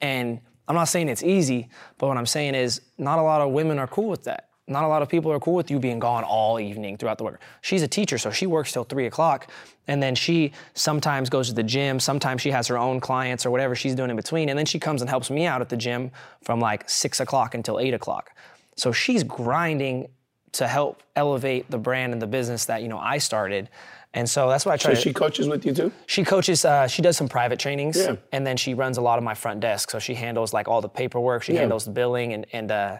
And I'm not saying it's easy, but what I'm saying is not a lot of women are cool with that. Not a lot of people are cool with you being gone all evening throughout the work. She's a teacher, so she works till three o'clock. And then she sometimes goes to the gym. Sometimes she has her own clients or whatever she's doing in between. And then she comes and helps me out at the gym from like six o'clock until eight o'clock. So she's grinding to help elevate the brand and the business that, you know, I started. And so that's what I try So to she coaches with you too. she coaches. Uh, she does some private trainings, Yeah. and then she runs a lot of my front desk. So she handles like all the paperwork. She Yeah. handles the billing, and and uh,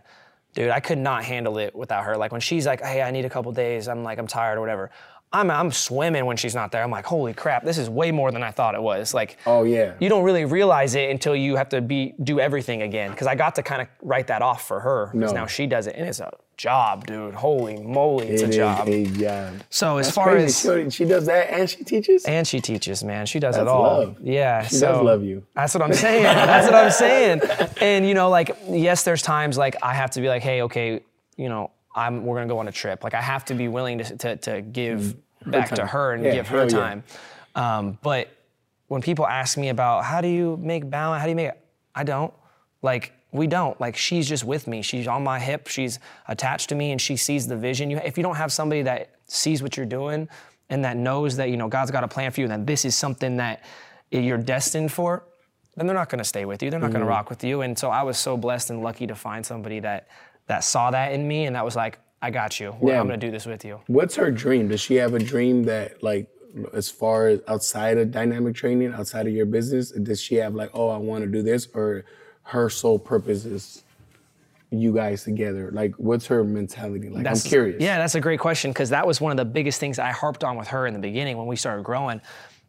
dude, I could not handle it without her. Like when she's like, "Hey, I need a couple days. I'm like, I'm tired or whatever." I'm I'm swimming when she's not there. I'm like, holy crap, this is way more than I thought it was. Like, Oh yeah. you don't really realize it until you have to be do everything again. Because I got to kind of write that off for her. Because No. now she does it, and it's a job, dude. Holy moly, it's It a job. a job. so as That's far crazy. as she, does that and she teaches. and she teaches, man. She does it all. love. Yeah. She so does love you. That's what I'm saying. That's what I'm saying. And you know, like, yes, there's times like I have to be like, hey, okay, you know, I'm we're gonna go on a trip. Like I have to be willing to to, to give back to her and Yeah, give her hell yeah. time. Um, but when people ask me about how do you make balance, how do you make it, I don't. Like we don't. Like she's just with me. She's on my hip. She's attached to me, and she sees the vision. You, if you don't have somebody that sees what you're doing and that knows that you know God's got a plan for you, and that this is something that you're destined for, then they're not going to stay with you. They're not going to mm-hmm. rock with you. And so I was so blessed and lucky to find somebody that that saw that in me, and that was like, I got you. Yeah. I'm going to do this with you. What's her dream? Does she have a dream that like as far as outside of dynamic training, outside of your business, does she have like, oh, I want to do this, or her sole purpose is you guys together? Like, what's her mentality? Like, I'm curious. Yeah, that's a great question because that was one of the biggest things I harped on with her in the beginning when we started growing,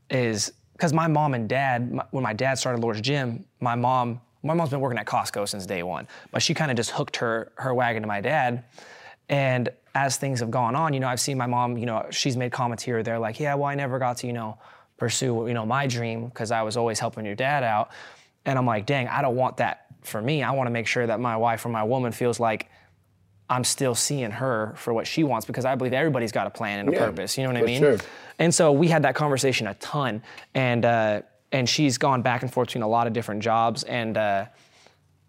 is because my mom and dad, my, when my dad started Lord's Gym, my mom, my mom's been working at Costco since day one, but she kind of just hooked her her wagon to my dad, and as things have gone on, you know, I've seen my mom, you know, she's made comments here or there like, yeah, well, I never got to, you know, pursue, you know, my dream because I was always helping your dad out, and I'm like, dang, I don't want that for me. I want to make sure that my wife or my woman feels like I'm still seeing her for what she wants because I believe everybody's got a plan and a Yeah, purpose. You know what I mean? sure. And so we had that conversation a ton, and uh, and she's gone back and forth between a lot of different jobs, and uh,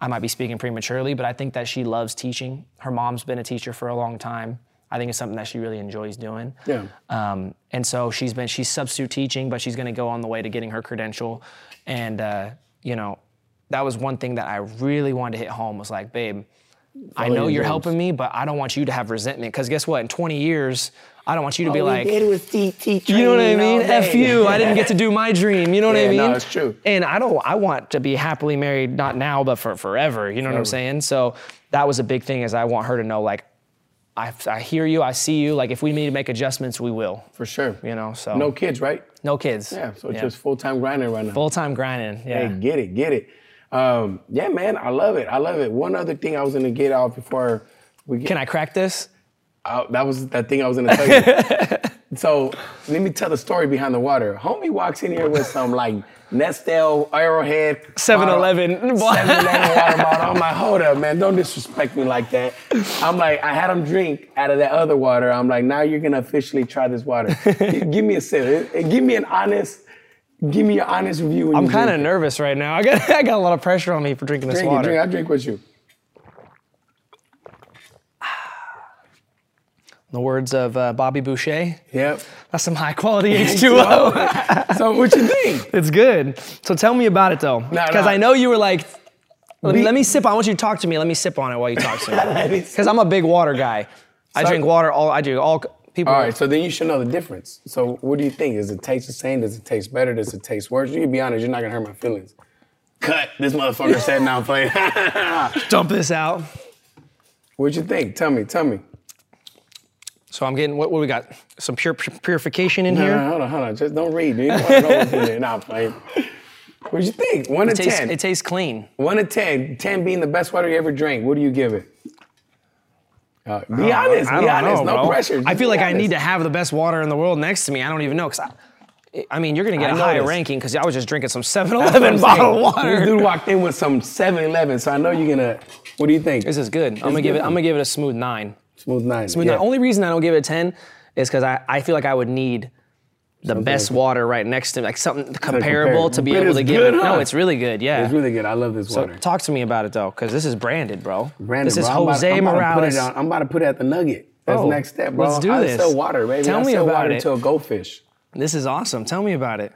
I might be speaking prematurely, but I think that she loves teaching. Her mom's been a teacher for a long time. I think it's something that she really enjoys doing. Yeah. Um, and so she's been she's substitute teaching, but she's going to go on the way to getting her credential. And uh, you know, that was one thing that I really wanted to hit home was like, babe, I know your you're dreams. helping me, but I don't want you to have resentment. Because guess what? In 20 years, I don't want you to be All we like, did was DT you know what I mean? F you. I didn't get to do my dream. You know what I mean? no, it's true. And I don't. I want to be happily married, not now, but for forever. You know what I'm saying? So that was a big thing. Is I want her to know, like, I, I hear you, I see you. Like if we need to make adjustments, we will. For sure. You know, so No kids, right? no kids. Yeah. So it's just full time grinding right now. full time grinding. Yeah. Hey, get it, get it. Um, yeah, man, I love it. I love it. One other thing I was gonna get out before we get Can I crack this? Out, that was that thing I was gonna tell you. so let me tell the story behind the water. Homie walks in here with some like Nestle Arrowhead 7-Eleven. 7-Eleven water bottle. I'm like, hold up, man, don't disrespect me like that. I'm like, I had him drink out of that other water. I'm like, now you're gonna officially try this water. Give me a sip. Give me an honest, give me an honest review. I'm kind of nervous right now. I got I got a lot of pressure on me for drinking this Drink it, water. drink. I drink with you. In the words of uh, Bobby Boucher, Yep. that's some high quality H2O. so what you think? it's good. So tell me about it though, because nah. I know you were like, let, Be- let me sip. I want you to talk to me. Let me sip on it while you talk to me. Because I'm a big water guy. I drink water all. I do all. People. right, so then you should know the difference. So what do you think? Does it taste the same? Does it taste better? Does it taste worse? You can be honest. You're not gonna hurt my feelings. Cut. This motherfucker said now playing. dump this out. What'd you think? Tell me. Tell me. So I'm getting what, what we got? Some pure purification in No, here. no, hold on, hold on. Just don't read. dude. Don't wanna know what's in there. Nah, I'm playing. What you think? One to It tastes, ten. it tastes clean. One to ten. Ten being the best water you ever drank. What do you give it? Uh, be honest. I Be honest. know, no bro. pressure. I feel like I need to have the best water in the world next to me. I don't even know because I, I mean, you're gonna get I a higher noticed. ranking because I was just drinking some That's 7-Eleven I'm bottled water. This dude walked in with some 7-Eleven, so I know you're gonna. What do you think? This is good. I'm gonna give good. it. I'm gonna give it a smooth nine. Smooth nine. Smooth yeah. nine. Only reason I don't give it a ten is because I, I feel like I would need the best like- water right next to me, like something comparable comparable. to be But able to give good, it. No, it's really good. Yeah. It's really good. I love this so water. talk to me about it though, because this is branded, bro. Branded. this is bro, I'm Jose I'm about put Morales. I'm about to put it at the Nugget. That's Oh, the next step, bro. let's do I this. sell water, baby. Tell I me sell about water it. to a goldfish. This is awesome. Tell me about it.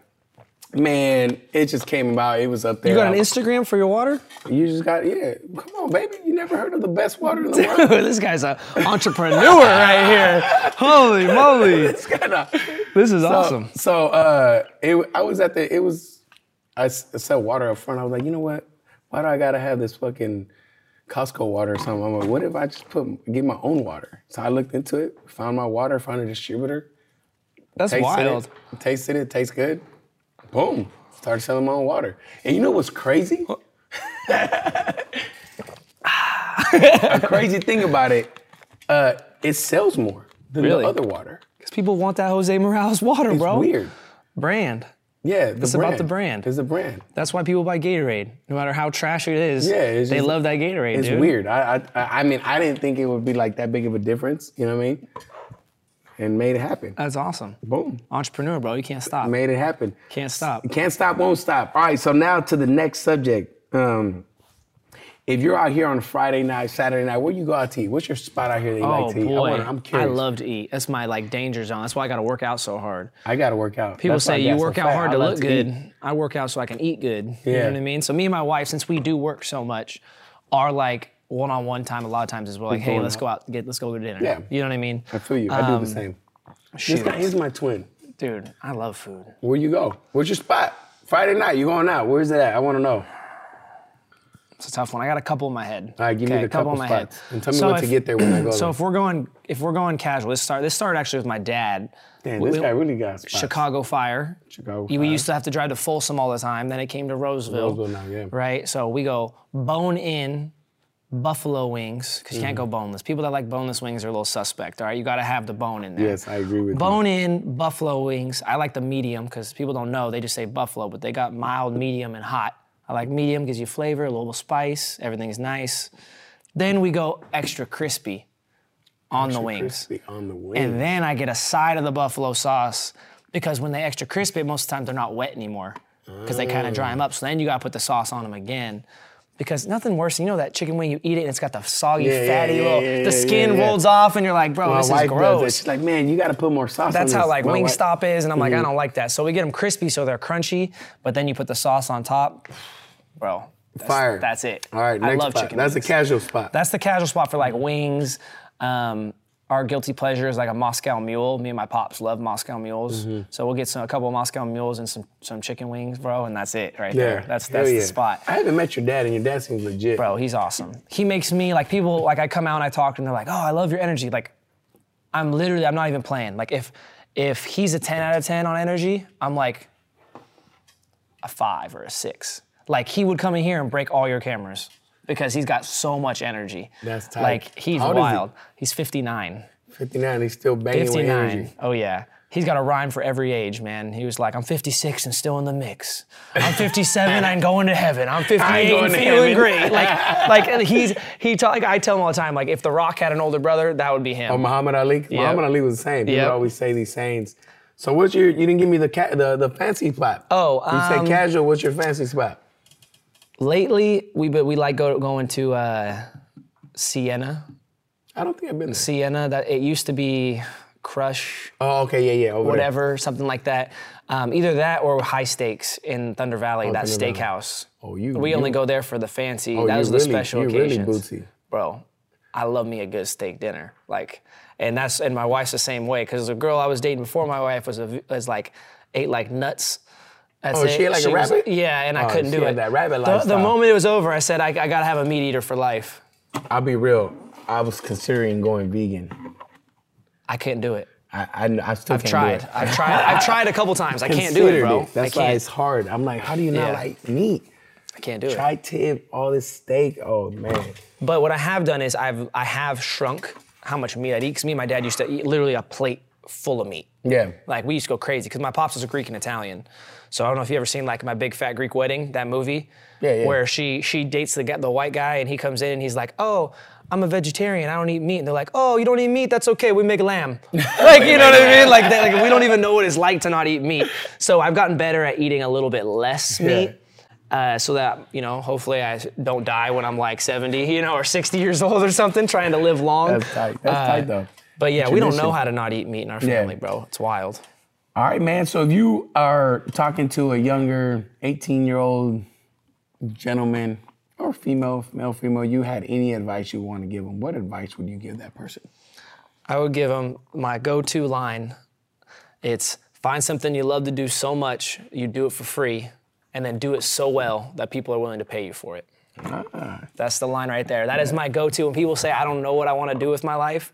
Man, it just came about. It was up there. You got an Instagram for your water? You just got yeah. Come on, baby. You never heard of the best water in the world? this guy's an entrepreneur right here. Holy moly. it's kinda. This is So, awesome. So uh, it, I was at the. It was. I sell water up front. I was like, you know what? Why do I gotta have this fucking Costco water or something? I'm like, what if I just put get my own water? So I looked into it, found my water, found a distributor. That's tasted wild. It, tasted it, tastes good. Boom. Started selling my own water. And you know what's crazy? a crazy thing about it, uh, it sells more than Really? the other water. Because people want that Jose Morales water, It's bro. weird. Brand. Yeah, the It's about the brand. It's a brand. That's why people buy Gatorade. No matter how trash it is, Yeah, they just- love that Gatorade, It's dude. weird. I, I I mean, I didn't think it would be like that big of a difference. You know what I mean? And made it happen. That's awesome. Boom. Entrepreneur, bro. You can't stop. Made it happen. Can't stop. Can't stop, won't stop. All right, so now to the next subject. Um, if you're out here on Friday night, Saturday night, where you go out to eat? What's your spot out here that you Oh like to eat? I boy, wanna- I'm I love to eat. That's my like danger zone. That's why I got to work out so hard. I gotta work out. People That's say you got so work out fat. hard I to like look good. eat. I work out so I can eat good. Yeah. You know what I mean? So me and my wife, since we do work so much, are like one-on-one time a lot of times is we're like, hey, let's go out, get, let's go to dinner. Yeah. You know what I mean? I feel you. I do Um, the same. This Shoot. guy is my twin. Dude, I love food. Where you go? Where's your spot? Friday night, you going out? Where's it at? I want to know. It's a tough one. I got a couple in my head. All right, give me Okay, the a couple couple in my head. And tell me So what to get there when I go So there. if we're going, if we're going casual, this start. This started actually with my dad. Damn, We- this guy really got spots. Chicago Fire. Chicago We used to have to drive to Folsom all the time. Then it came to Roseville. Roseville now, yeah. Right. So we go bone in buffalo wings because you can't Mm-hmm. go boneless. People that like boneless wings are a little suspect. All right. You got to have the bone in there. Yes, I agree with you. Bone in buffalo wings. I like the medium because people don't know. They just say buffalo, but they got mild, medium, and hot. I like medium, gives you flavor, a little spice, everything's nice. Then we go extra crispy on the you. wings. Crispy on the wings. And then I get a side of the buffalo sauce because when they extra crispy, most of the time they're not wet anymore because they kind of dry them up. So then you got to put the sauce on them again. Because nothing worse, you know that chicken wing, you eat it and it's got the soggy, Yeah, fatty yeah, little, yeah, the skin rolls off and you're like, bro, my this is wife does that. gross. She's like, man, you got to put more sauce. On. That's how like My wife- Wingstop is, and I'm like, I Mhm. don't like that. So we get them crispy so they're crunchy, but then you put the sauce on top, bro. That's, Fire. That's it. All right, I next love spot. chicken. That's wings. a casual spot. That's the casual spot for like wings. Um, our guilty pleasure is like a Moscow Mule. Me and my pops love Moscow Mules, Mm-hmm. so we'll get some, a couple of Moscow Mules and some some chicken wings, bro, and that's it right there. That's that's yeah. the spot. I haven't met your dad, and your dad seems legit. Bro, he's awesome. He makes me like people like I come out and I talk and they're like, "Oh, I love your energy." Like I'm literally I'm not even playing. Like if if he's a 10 out of 10 on energy, I'm like a 5 or a 6. Like he would come in here and break all your cameras because he's got so much energy. That's tight. Like he's How old he? wild. He's 59. 59, he's still banging with 59. energy. Oh yeah. He's got a rhyme for every age, man. He was like, I'm 56 and still in the mix. I'm 57 I'm going to heaven. I'm 58 going and feeling great. Like, like he's he talk, like I tell him all the time, like if The Rock had an older brother, that would be him. Oh, Muhammad Ali. 'Cause Muhammad Ali was the same. People Yep. always say these sayings. So what's your? You didn't give me the ca- the the fancy spot. Oh, you um, said casual. What's your fancy spot? Lately, we but we like go going to uh, Sienna. I don't think I've been there. Sienna. That it used to be Crush, Oh, okay, yeah, yeah, over there. whatever, something like that. Um, either that or High Steaks in Thunder Valley, that Thunder Valley. steakhouse. Oh, you- We only go there for the fancy. Oh, that was the really- special you're really occasions. bootsy. Bro, I love me a good steak dinner. Like, and that's and my wife's the same way because the girl I was dating before my wife was a, was like ate like nuts. That's Oh, she ate like a was- rabbit? yeah, and I Oh, couldn't she do had it. that rabbit The- the, moment it was over, I said I, I gotta have a meat eater for life. I'll be real. I was considering going vegan. I can't do it. I I, I still I've can't tried. do it. I've tried. I've tried a couple times. I can't do it, bro. That's I why it's hard. I'm like, how do you not Yeah. like meat? I can't do it. Tri-tip, all this steak. Oh man. But what I have done is I've I have shrunk how much meat I'd eat. Cause me and my dad used to eat literally a plate full of meat. Yeah. Like we used to go crazy because my pops was a Greek and Italian. So I don't know if you ever seen like my big fat Greek wedding, that movie, Yeah, yeah. where she she dates the guy, the white guy and he comes in and he's like, oh. I'm a vegetarian. I don't eat meat. And they're like, "Oh, you don't eat meat? That's okay. We make lamb." like, you know what I mean? Like, they, like we don't even know what it's like to not eat meat. So I've gotten better at eating a little bit less meat, uh, so that you know, hopefully, I don't die when I'm like 70, you know, or 60 years old or something, trying to live long. That's tight. That's Uh, tight though. But yeah, we don't know how to not eat meat in our family, bro. It's wild. All right, man. So if you are talking to a younger 18 year old gentleman or female, male, female, you had any advice you want to give them, what advice would you give that person? I would give them my go-to line. It's find something you love to do so much you do it for free, and then do it so well that people are willing to pay you for it. Ah. That's the line right there. That is my go-to when people say I don't know what I want to do with my life.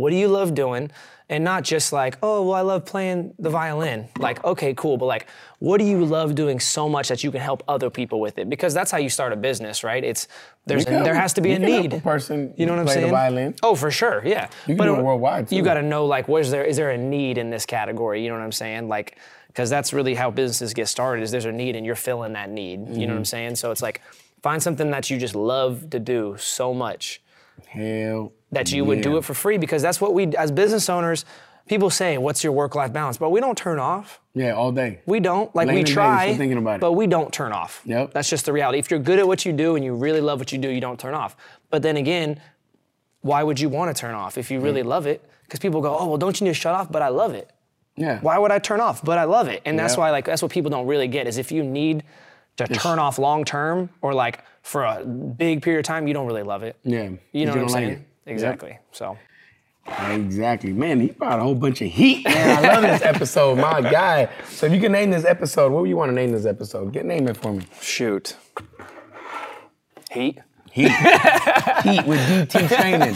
What do you love doing? And not just like, oh, well, I love playing the violin. Like, okay, cool, but like, what do you love doing so much that you can help other people with it? Because that's how you start a business, right? It's there's can there has to be a need. a person you know what I'm play the saying? violin. Oh, for sure, yeah. You can do it worldwide, You got to know like, was there is there a need in this category? You know what I'm saying? Like, because that's really how businesses get started. Is there's a need and you're filling that need. You know Mm-hmm. what I'm saying? So it's like find something that you just love to do so much Hell. That you would do it for free because that's what we as business owners. People say, "What's your work-life balance?" But we don't turn off. Yeah, all day. We don't. Like we try, thinking about it. but we don't turn off. Yep. That's just the reality. If you're good at what you do and you really love what you do, you don't turn off. But then again, why would you want to turn off if you really Mm. love it? Because people go, "Oh, well, don't you need to shut off?" But I love it. Yeah. Why would I turn off? But I love it. And that's Yep. why like that's what people don't really get is if you need to turn off long term or like for a big period of time, you don't really love it. Yeah. You know what I'm like Exactly. So Exactly. Man, he brought a whole bunch of heat, man. I love this episode, my guy. So if you can name this episode, what would you want to name this episode? Get name it for me. shoot. Heat. Heat. heat with DT training.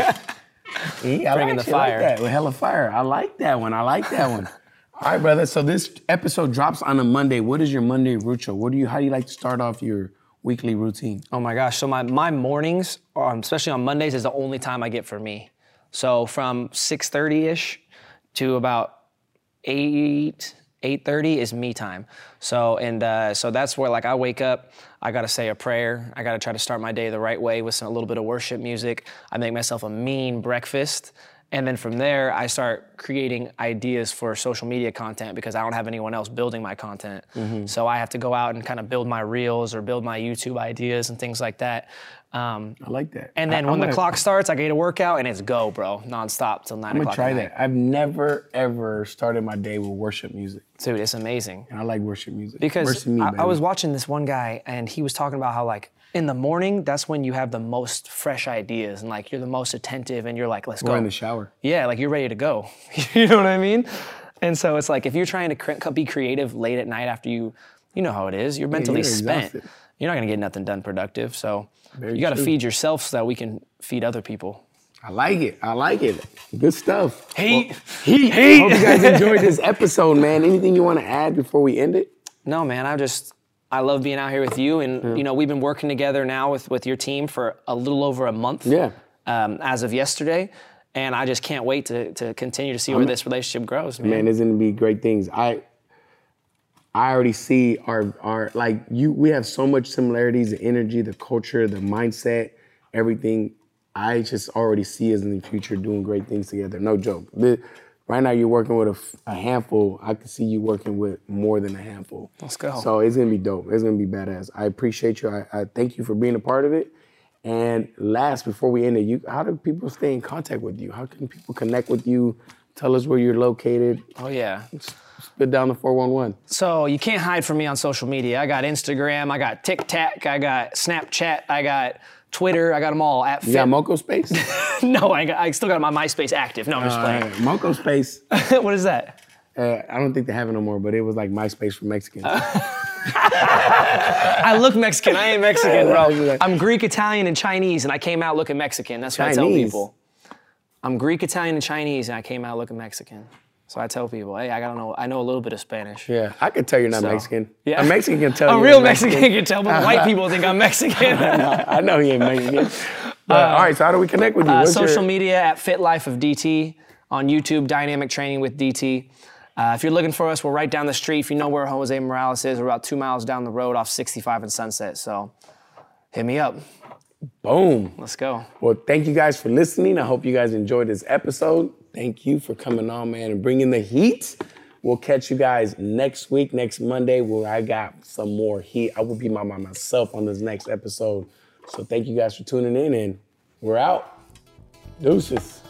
Heat, I Bringing the fire. Like that. With hella fire. I like that one. I like that one. All right, brother. So this episode drops on a Monday. What is your Monday ritual? What do you? How do you like to start off your weekly routine? Oh my gosh. So my, my mornings, um, especially on Mondays, is the only time I get for me. So from 6:30ish to about 8, 8:30 is me time. So and uh, so that's where like I wake up, I gotta say a prayer. I gotta try to start my day the right way with some, a little bit of worship music. I make myself a mean breakfast. And then from there, I start creating ideas for social media content because I don't have anyone else building my content. So I have to go out and kind of build my reels or build my YouTube ideas and things like that. Um, I like that. and then I, when I'm the clock starts, I get a workout and it's go, bro, nonstop till nine I'm gonna o'clock. try that. I've never ever started my day with worship music, Dude, it's amazing. and I like worship music. Because me, I, I was watching this one guy and he was talking about how like in the morning, that's when you have the most fresh ideas and like you're the most attentive and you're like, let's Or go. in the shower. yeah, like you're ready to go. you know what I mean? And so it's like if you're trying to be creative late at night after you, you know how it is. You're mentally you're spent. exhausted. You're not gonna get nothing done productive. So you got to true. feed yourself so that we can feed other people. I like it. I like it. Good stuff. Heat. Heat. Heat. Hope you guys enjoyed this episode, man. Anything you want to add before we end it? No, man, I just I love being out here with you, and you know we've been working together now with with your team for a little over a month. Yeah. Um, as of yesterday, and I just can't wait to to continue to see where this relationship grows, man. Man, there's gonna be great things. I I already see our our like you we have so much similarities, the energy, the culture, the mindset, everything. I just already see us in the future doing great things together. No joke. The- right now you're working with a handful. I can see you working with more than a handful. Let's go. So it's gonna be dope. It's gonna be badass. I appreciate you. I, I thank you for being a part of it. And last, before we end it, you how do people stay in contact with you? How can people connect with you? Tell us where you're located. oh yeah. Spit down the 411. So you can't hide from me on social media. I got Instagram, I got TikTok, I got Snapchat, I got Twitter, I got them all at You got Moco Space? no, I, got, I still got my MySpace active. No, I'm just playing. Moco Space. what is that? Uh, I don't think they have it no more, but it was like MySpace for Mexicans. I look Mexican. I ain't Mexican, bro. I'm Greek, Italian, and Chinese, and I came out looking Mexican. That's what I tell Chinese? people. I'm Greek, Italian, and Chinese, and I came out looking Mexican. So I tell people, hey, I gotta know. I know a little bit of Spanish. yeah, I could tell you're not So, Mexican. yeah. A Mexican can tell A real not Mexican can tell, but white people think I'm Mexican. I know he ain't Mexican. But, all right, so how do we connect with you? Uh, social your- media at Fit Life of DT on YouTube, Dynamic Training with DT. Uh, if you're looking for us, we're right down the street. If you know where Jose Morales is, we're about two miles down the road off 65 and Sunset. So hit me up. Boom. Let's go. Well, thank you guys for listening. I hope you guys enjoyed this episode. Thank you for coming on, man, and bringing the heat. We'll catch you guys next week, next Monday, where I got some more heat. I will be my, my myself on this next episode. So thank you guys for tuning in, and we're out. Deuces.